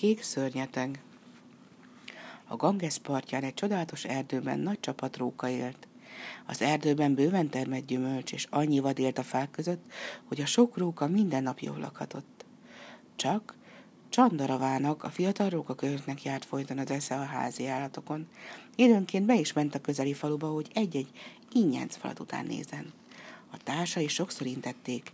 Kék szörnyeteg A Ganges partján egy csodálatos erdőben nagy csapat róka élt. Az erdőben bőven termett gyümölcs, és annyi vad élt a fák között, hogy a sok róka minden nap jól lakhatott. Csak Csandaravának, a fiatal rókaköröknek járt folyton az esze a házi állatokon. Időnként be is ment a közeli faluba, hogy egy-egy ingyenc falat után nézen. A társai sokszor intették,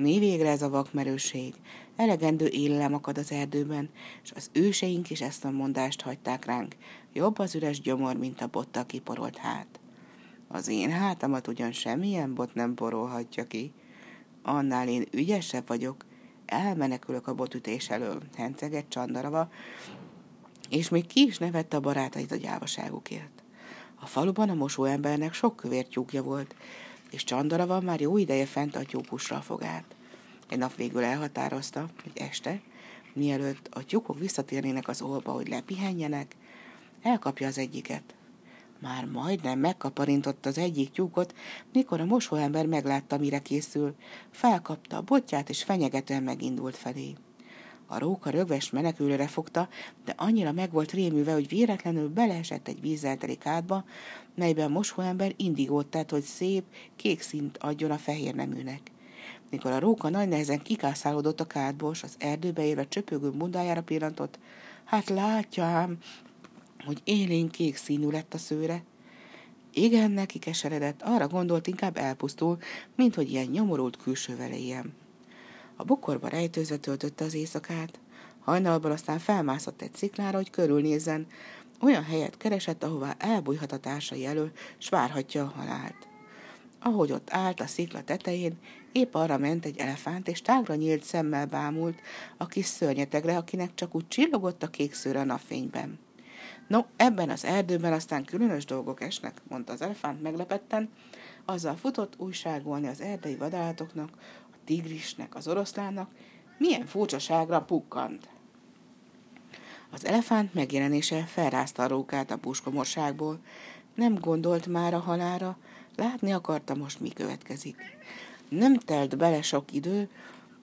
mi végre ez a vakmerőség? Elegendő élelem akad az erdőben, és az őseink is ezt a mondást hagyták ránk. Jobb az üres gyomor, mint a bottal kiporolt hát. Az én hátamat ugyan semmilyen bot nem porolhatja ki. Annál én ügyesebb vagyok, elmenekülök a botütés elől, henceget Csandarava, és még ki is nevette a barátait a gyávaságukért. A faluban a mosóembernek sok kövér tyúkja volt, és Csandarava már jó ideje fent a tyúkusra a fogát. Egy nap végül elhatározta, hogy este, mielőtt a tyúkok visszatérnének az olba, hogy lepihenjenek, elkapja az egyiket. Már majdnem megkaparintotta az egyik tyúkot, mikor a mosóember meglátta, mire készül, felkapta a botját, és fenyegetően megindult felé. A róka rögves menekülőre fogta, de annyira meg volt rémülve, hogy véletlenül beleesett egy vízzel teli kádba, melyben a mosóember indigót tett, hogy szép, kék szint adjon a fehér neműnek. Mikor a róka nagy nehezen kikászálódott a kádból, az erdőbe érve csöpögő bundájára pillantott, hát látja ám, hogy élén kék színű lett a szőre. Igen, neki keseredett, arra gondolt, inkább elpusztul, mint hogy ilyen nyomorult külsővel éljen. A bokorba rejtőzve töltötte az éjszakát, hajnalban aztán felmászott egy sziklára, hogy körülnézzen, olyan helyet keresett, ahová elbújhat a társai elől, s várhatja a halált. Ahogy ott állt a szikla tetején, épp arra ment egy elefánt, és tágra nyílt szemmel bámult a kis szörnyetegre, akinek csak úgy csillogott a kék szőre a napfényben. No, ebben az erdőben aztán különös dolgok esnek, mondta az elefánt meglepetten, azzal futott újságolni az erdei vadállatoknak, tigrisnek, az oroszlánnak, milyen furcsaságra pukkant. Az elefánt megjelenése felrázta a rókát a puskomorságból, nem gondolt már a halára, látni akarta most mi következik. Nem telt bele sok idő,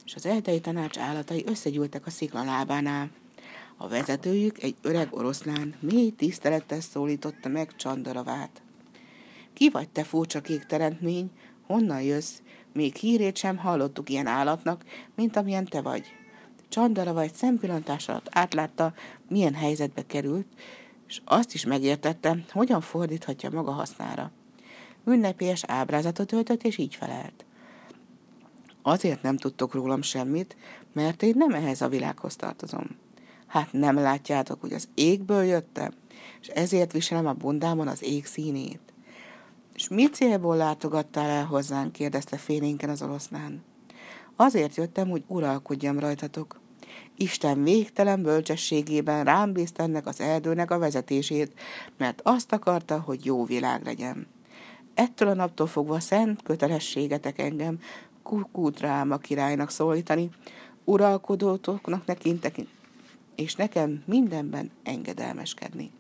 és az erdei tanács állatai összegyűltek a szikla lábánál. A vezetőjük, egy öreg oroszlán, mély tisztelettel szólította meg Csandaravát. Ki vagy te furcsa kék teremtmény? Honnan jössz? Még hírét sem hallottuk ilyen állatnak, mint amilyen te vagy. Csandarava egy szempillantás alatt átlátta, milyen helyzetbe került, és azt is megértette, hogyan fordíthatja maga hasznára. Ünnepélyes ábrázatot öltött, és így felelt. Azért nem tudtok rólam semmit, mert én nem ehhez a világhoz tartozom. Hát nem látjátok, hogy az égből jöttem, és ezért viselem a bundámon az ég színét. És mi célból látogattál el hozzánk? kérdezte félénken az oroszlán. Azért jöttem, hogy uralkodjam rajtatok. Isten végtelen bölcsességében rám bízta ennek az erdőnek a vezetését, mert azt akarta, hogy jó világ legyen. Ettől a naptól fogva szent kötelességetek engem Kukútráma királynak szólítani, uralkodótoknak nekintek, és nekem mindenben engedelmeskedni.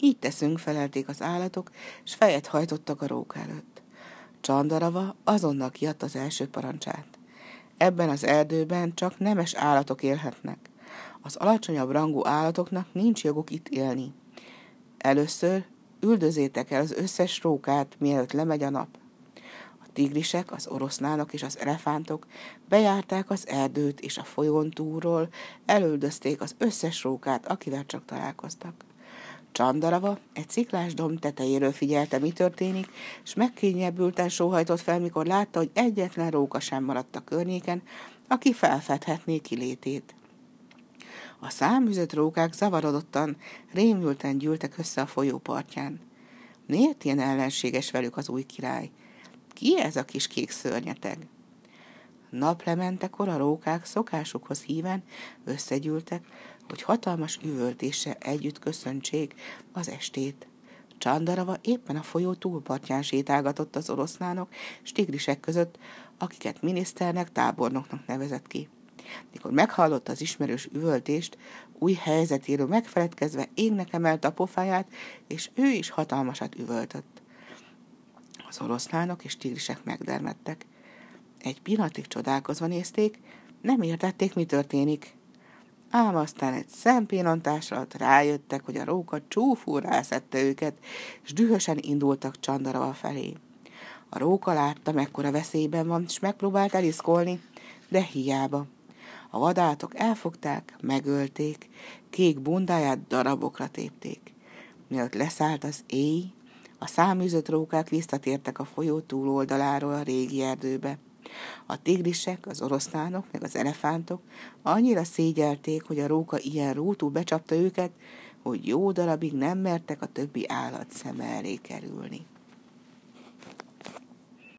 Így teszünk, felelték az állatok, és fejet hajtottak a róka előtt. Csandarava azonnal kiadta az első parancsát. Ebben az erdőben csak nemes állatok élhetnek. Az alacsonyabb rangú állatoknak nincs joguk itt élni. Először üldözétek el az összes rókát, mielőtt lemegy a nap tigrisek, az oroszlánok és az elefántok bejárták az erdőt, és a folyón túlról elöldözték az összes rókát, akivel csak találkoztak. Csandarava egy sziklás domb tetejéről figyelte, mi történik, és megkényebbülten sóhajtott fel, mikor látta, hogy egyetlen róka sem maradt a környéken, aki felfedhetné kilétét. A száműzött rókák zavarodottan, rémülten gyűltek össze a folyó partján. Miért ilyen ellenséges velük az új király? Ki ez a kis kék szörnyeteg? Naplementekor a rókák szokásukhoz híven összegyűltek, hogy hatalmas üvöltése együtt köszöntsék az estét. Csandarava éppen a folyó túlpartján sétálgatott az oroszlánok és tigrisek között, akiket miniszternek, tábornoknak nevezett ki. Mikor meghallotta az ismerős üvöltést, új helyzetéről megfeledkezve égnek emelte a pofáját, és ő is hatalmasat üvöltött. Az oroszlánok és tigrisek megdermedtek. Egy pillanatig csodálkozva nézték, nem értették, mi történik. Ám aztán egy szempillantás alatt rájöttek, hogy a róka csúful rászette őket, és dühösen indultak Csandarava felé. A róka látta, mekkora veszélyben van, és megpróbált eliszkolni, de hiába. A vadátok elfogták, megölték, kék bundáját darabokra tépték. Mielőtt leszállt az éj, a száműzött rókák visszatértek a folyó túloldaláról a régi erdőbe. A tigrisek, az oroszlánok, meg az elefántok annyira szégyelték, hogy a róka ilyen rótú becsapta őket, hogy jó darabig nem mertek a többi állat szeme elé kerülni.